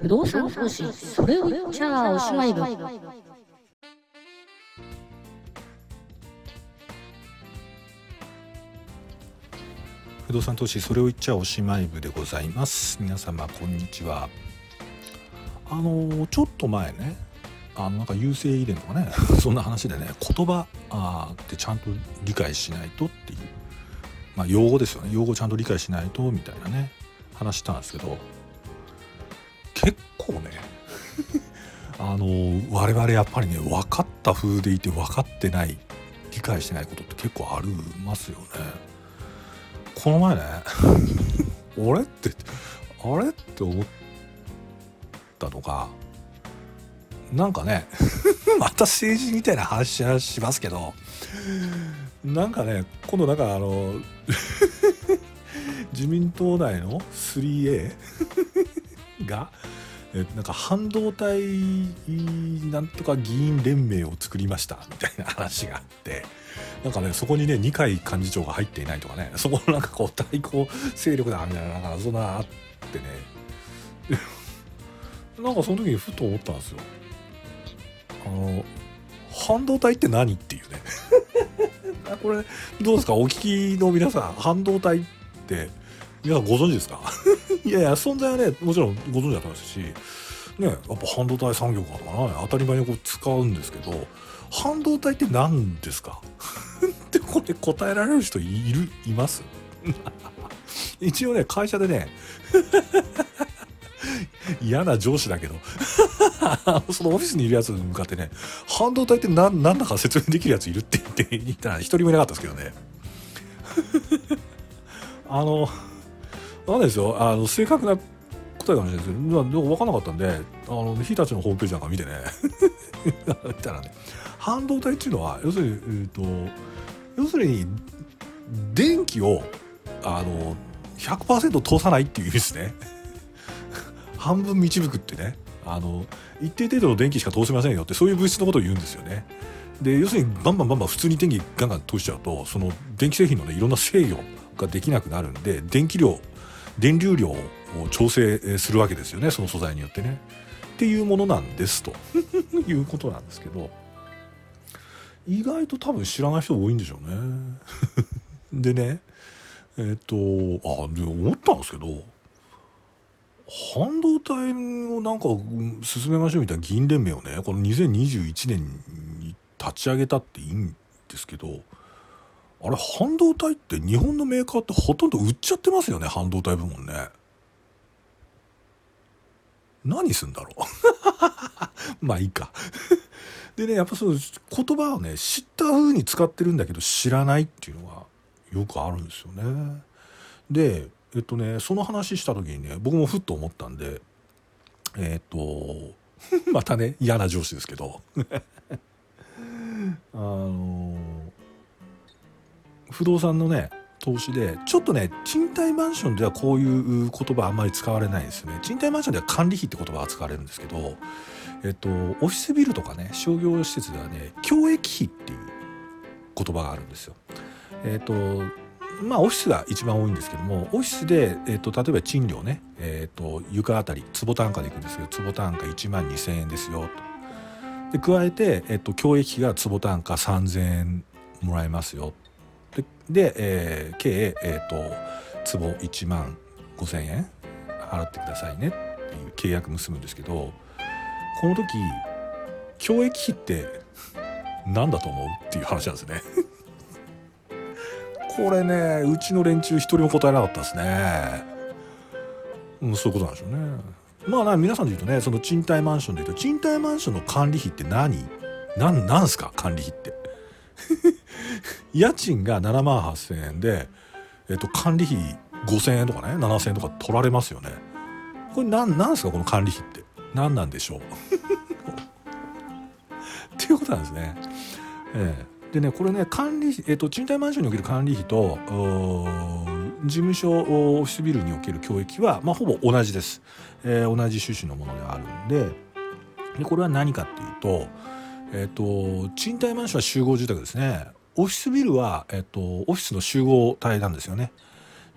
不動産投資それを言っちゃおしまい部不動産投資それを言っちゃおしまい部でございます。皆様こんにちは。あのちょっと前ねあのなんか優勢遺伝とかね そんな話でね言葉あってちゃんと理解しないとっていうまあ用語ですよね。用語ちゃんと理解しないとみたいなね話したんですけど結構ね あの我々やっぱりね分かった風でいて分かってない理解してないことって結構ありますよね。この前ね あれってあれって思ったのがなんかね また政治みたいな話はしますけどなんかね今度なんかあの自民党内の 3A がえなんか半導体なんとか議員連盟を作りましたみたいな話があってなんかねそこにね二階幹事長が入っていないとかねそこのなんかこう対抗勢力だみたいななんかそんなあってね。なんかその時にふと思ったんですよ。あの半導体って何っていうね。これどうですか？お聞きの皆さん半導体って皆さんご存知ですか？いやいや存在はねもちろんご存知だったですしねやっぱ半導体産業かとかね当たり前にこう使うんですけど半導体って何ですか？ってこれ答えられる人いるいます？一応ね会社でね 嫌な上司だけどそのオフィスにいるやつに向かってね半導体って何何だか説明できるやついるって言って言ったら一人もいなかったですけどね。あのなんですよ。あの正確な答えかもしれないですけど分かんなかったんであの日立のホームページなんか見てね。見たらね半導体っていうのは要するに、えーと、要するに電気をあの100%通さないっていう意味ですね。半分導くってね。あの一定程度の電気しか通せませんよってそういう物質のことを言うんですよね。で要するにバンバンバンバン普通に電気ガンガン通しちゃうとその電気製品のねいろんな制御ができなくなるんで電気量電流量を調整するわけですよねその素材によってね。っていうものなんですと。いうことなんですけど。意外と多分知らない人多いんでしょうね。でねえっ、とあで思ったんですけど半導体をなんか進めましょうみたいな議員連盟をねこの2021年に立ち上げたっていいんですけどあれ半導体って日本のメーカーってほとんど売っちゃってますよね？半導体部門ね。何すんだろう？まあいいか。でねやっぱその言葉をね知った風に使ってるんだけど知らないっていうのがよくあるんですよね。でえっとねその話した時にね僕もふっと思ったんでえっと またね嫌な上司ですけど。あの不動産のね投資でちょっとね賃貸マンションではこういう言葉あんまり使われないですね。賃貸マンションでは管理費って言葉が使われるんですけどえっとオフィスビルとかね商業施設ではね教育費っていう言葉があるんですよ。えっとまあオフィスが一番多いんですけどもオフィスで、えっと、例えば賃料ね、えっと、床あたり坪単価でいくんですけど坪単価1万2,000円ですよと。で加えて、えっと、教育費が坪単価3,000円もらえますよでで、えー、計、えーと、坪1万5,000円払ってくださいねっていう契約結ぶんですけどこの時教育費って何だと思うっていう話なんですね。これねうちの連中一人も答えなかったですね、うん、そういうことなんでしょうね。まあな皆さんで言うとねその賃貸マンションで言うと賃貸マンションの管理費って何？何なんすか？管理費って。家賃が7万8,000円で、えっと、管理費5,000円とかね7,000円とか取られますよね。これ何なんですかこの管理費って？何なんでしょう？っていうことなんですね。ええ、でねこれね管理費、えっと、賃貸マンションにおける管理費と事務所オフィスビルにおける教育は、まあ、ほぼ同じです、えー、同じ趣旨のものであるんで。でこれは何かっていうとえっ、と賃貸マンションは集合住宅ですね。オフィスビルは、えっ、とオフィスの集合体なんですよね。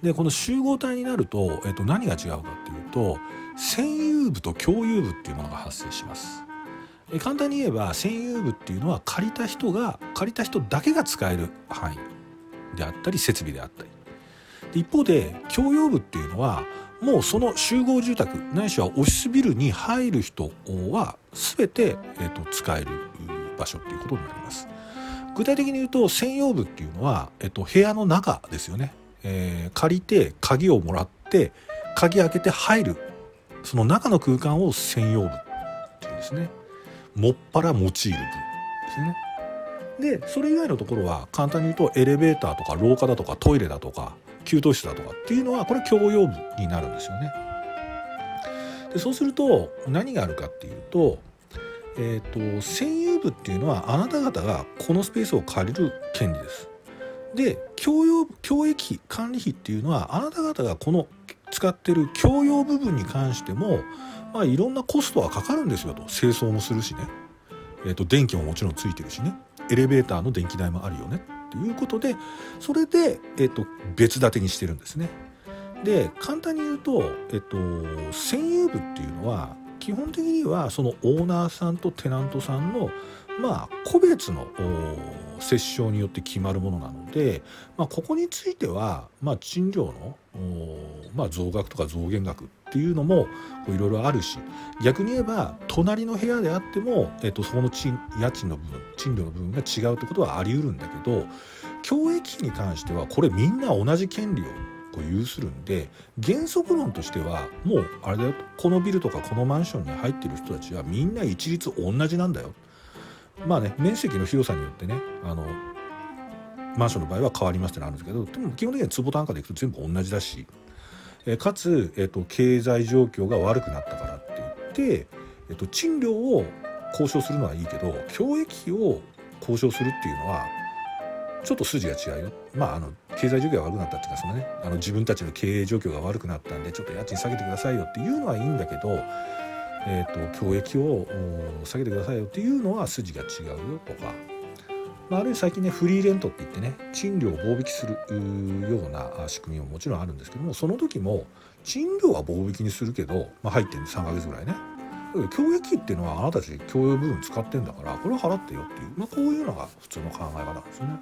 でこの集合体になると、えっと、何が違うかっていうと占有部と共有部っていうものが発生します。え簡単に言えば占有部っていうのは借りた人が借りた人だけが使える範囲であったり設備であったり。一方で共用部っていうのはもうその集合住宅ないしはオフィスビルに入る人は全て、えー、と使える場所っていうことになります。具体的に言うと専用部っていうのは、えー、と部屋の中ですよね、えー、借りて鍵をもらって鍵開けて入るその中の空間を専用部っていうんですね。もっぱら用いる部ですね。でそれ以外のところは簡単に言うとエレベーターとか廊下だとかトイレだとか給湯室だとかっていうのはこれ共用部になるんですよね。でそうすると何があるかっていうと,、えーと、占有部っていうのはあなた方がこのスペースを借りる権利です。で共用共益費管理費っていうのはあなた方がこの使ってる共用部分に関しても、まあ、いろんなコストはかかるんですよと清掃もするしね、えーと電気ももちろんついてるしねエレベーターの電気代もあるよねということでそれで、えっと、別立てにしてるんですね。で簡単に言うと、えっと、占有部っていうのは基本的にはそのオーナーさんとテナントさんのまあ個別の折衝によって決まるものなので、まあ、ここについては、まあ、賃料の、まあ、増額とか増減額っていうのもいろいろあるし逆に言えば隣の部屋であっても、えっと、そこの賃家賃の部分賃料の部分が違うってことはあり得るんだけど共益費に関してはこれみんな同じ権利をこう有するんで原則論としてはもうあれだよこのビルとかこのマンションに入ってる人たちはみんな一律同じなんだよ。まあね面積の広さによってねあのマンションの場合は変わりますってなるんですけどでも基本的には坪単価でいくと全部同じだしえかつ、えっと、経済状況が悪くなったからって言って、えっと、賃料を交渉するのはいいけど教育費を交渉するっていうのはちょっと筋が違うよ。まあ、あの経済状況が悪くなったっていうかそのねあの自分たちの経営状況が悪くなったんでちょっと家賃下げてくださいよっていうのはいいんだけど、えーと、教育を下げてくださいよっていうのは筋が違うよとかまあ、あるいは最近ねフリーレントって言ってね賃料を棒引きするような仕組みももちろんあるんですけどもその時も賃料は棒引きにするけど、まあ、入ってる3ヶ月ぐらいね教育費っていうのはあなたたち教養部分使ってんだからこれは払ってよっていう、まあ、こういうのが普通の考え方なんですよね。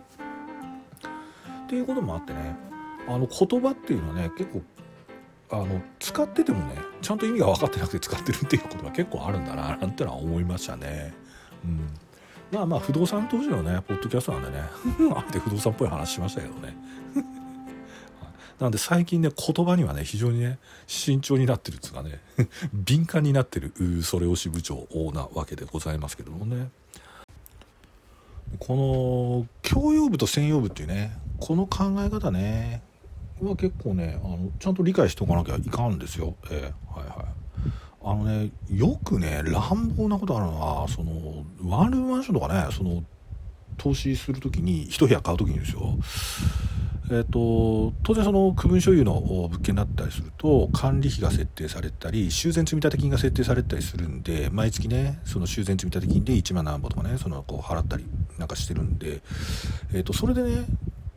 っていうこともあってねあの言葉っていうのはね結構あの使っててもねちゃんと意味が分かってなくて使ってるっていうことが結構あるんだななんてのは思いましたね。うんまあまあ不動産投資のねポッドキャストなんでね。あえて不動産っぽい話しましたけどね。なんで最近ね言葉にはね非常にね慎重になってるっつうかね 敏感になってるそれを支部長なわけでございますけどもね。この共用部と専用部っていうねこの考え方ねは結構ねあのちゃんと理解しておかなきゃいかんですよ、えー、はいはい。あのねよくね乱暴なことあるのはそのワンルームマンションとかねその投資する時に一部屋買う時にですよえーと、当然その区分所有の物件だったりすると管理費が設定されたり修繕積立金が設定されたりするんで毎月ねその修繕積立金で1万何本とかねそのこう払ったりなんかしてるんで、えーとそれでね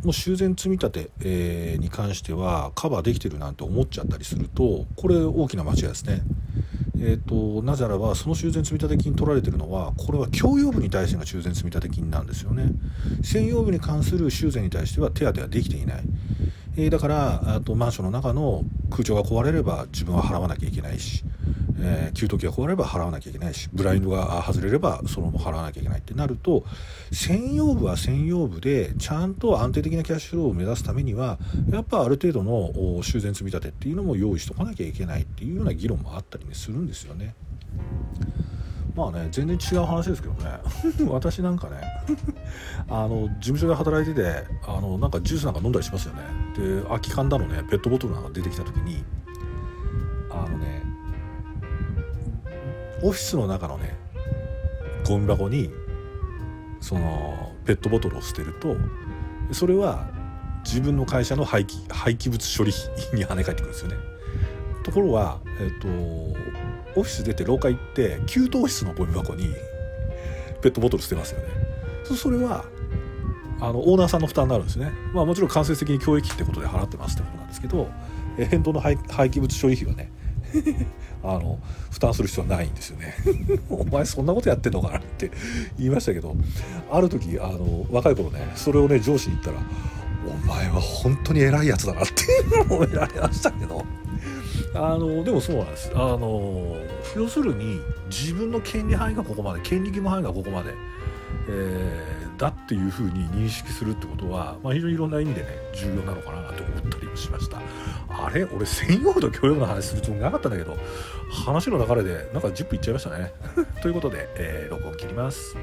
もう修繕積立、えー、に関してはカバーできてるなんて思っちゃったりするとこれ大きな間違いですね。えーと、なぜならばその修繕積立金取られてるのはこれは共用部に対しての修繕積立金なんですよね。専用部に関する修繕に対しては手当はできていない、えー、だからあとマンションの中の空調が壊れれば自分は払わなきゃいけないし。えー、給湯器が壊れれば払わなきゃいけないしブラインドが外れればそのまま払わなきゃいけないってなると専用部は専用部でちゃんと安定的なキャッシュフローを目指すためにはやっぱある程度の修繕積み立てっていうのも用意しとかなきゃいけないっていうような議論もあったり、ね、するんですよね。まあね全然違う話ですけどね 私なんかね あの事務所で働いててあのなんかジュースなんか飲んだりしますよねで空き缶だのねペットボトルなんか出てきた時にあのねオフィスの中のねゴミ箱にそのペットボトルを捨てるとそれは自分の会社の廃棄廃棄物処理費に跳ね返ってくるんですよね。ところが、えっと、オフィス出て廊下行って給湯室のゴミ箱にペットボトル捨てますよね。それはあのオーナーさんの負担になるんですね。まあもちろん間接的に教育費ってことで払ってますってことなんですけど、え返答の廃棄物処理費はね あの負担する必要はないんですよね。お前そんなことやってんのかなって言いましたけどある時あの若い頃ねそれをね上司に言ったら「お前は本当に偉いやつだな」って褒められましたけど。あのでもそうなんです。あの要するに自分の権利範囲がここまで権利義務範囲がここまで、えー、だっていうふうに認識するってことは、まあ、非常にいろんな意味でね重要なのかななんて思ったりもしました。あれ？俺専用と教養の話するつもりなかったんだけど話の流れでなんか10分いっちゃいましたね。ということで、えー、録音切ります。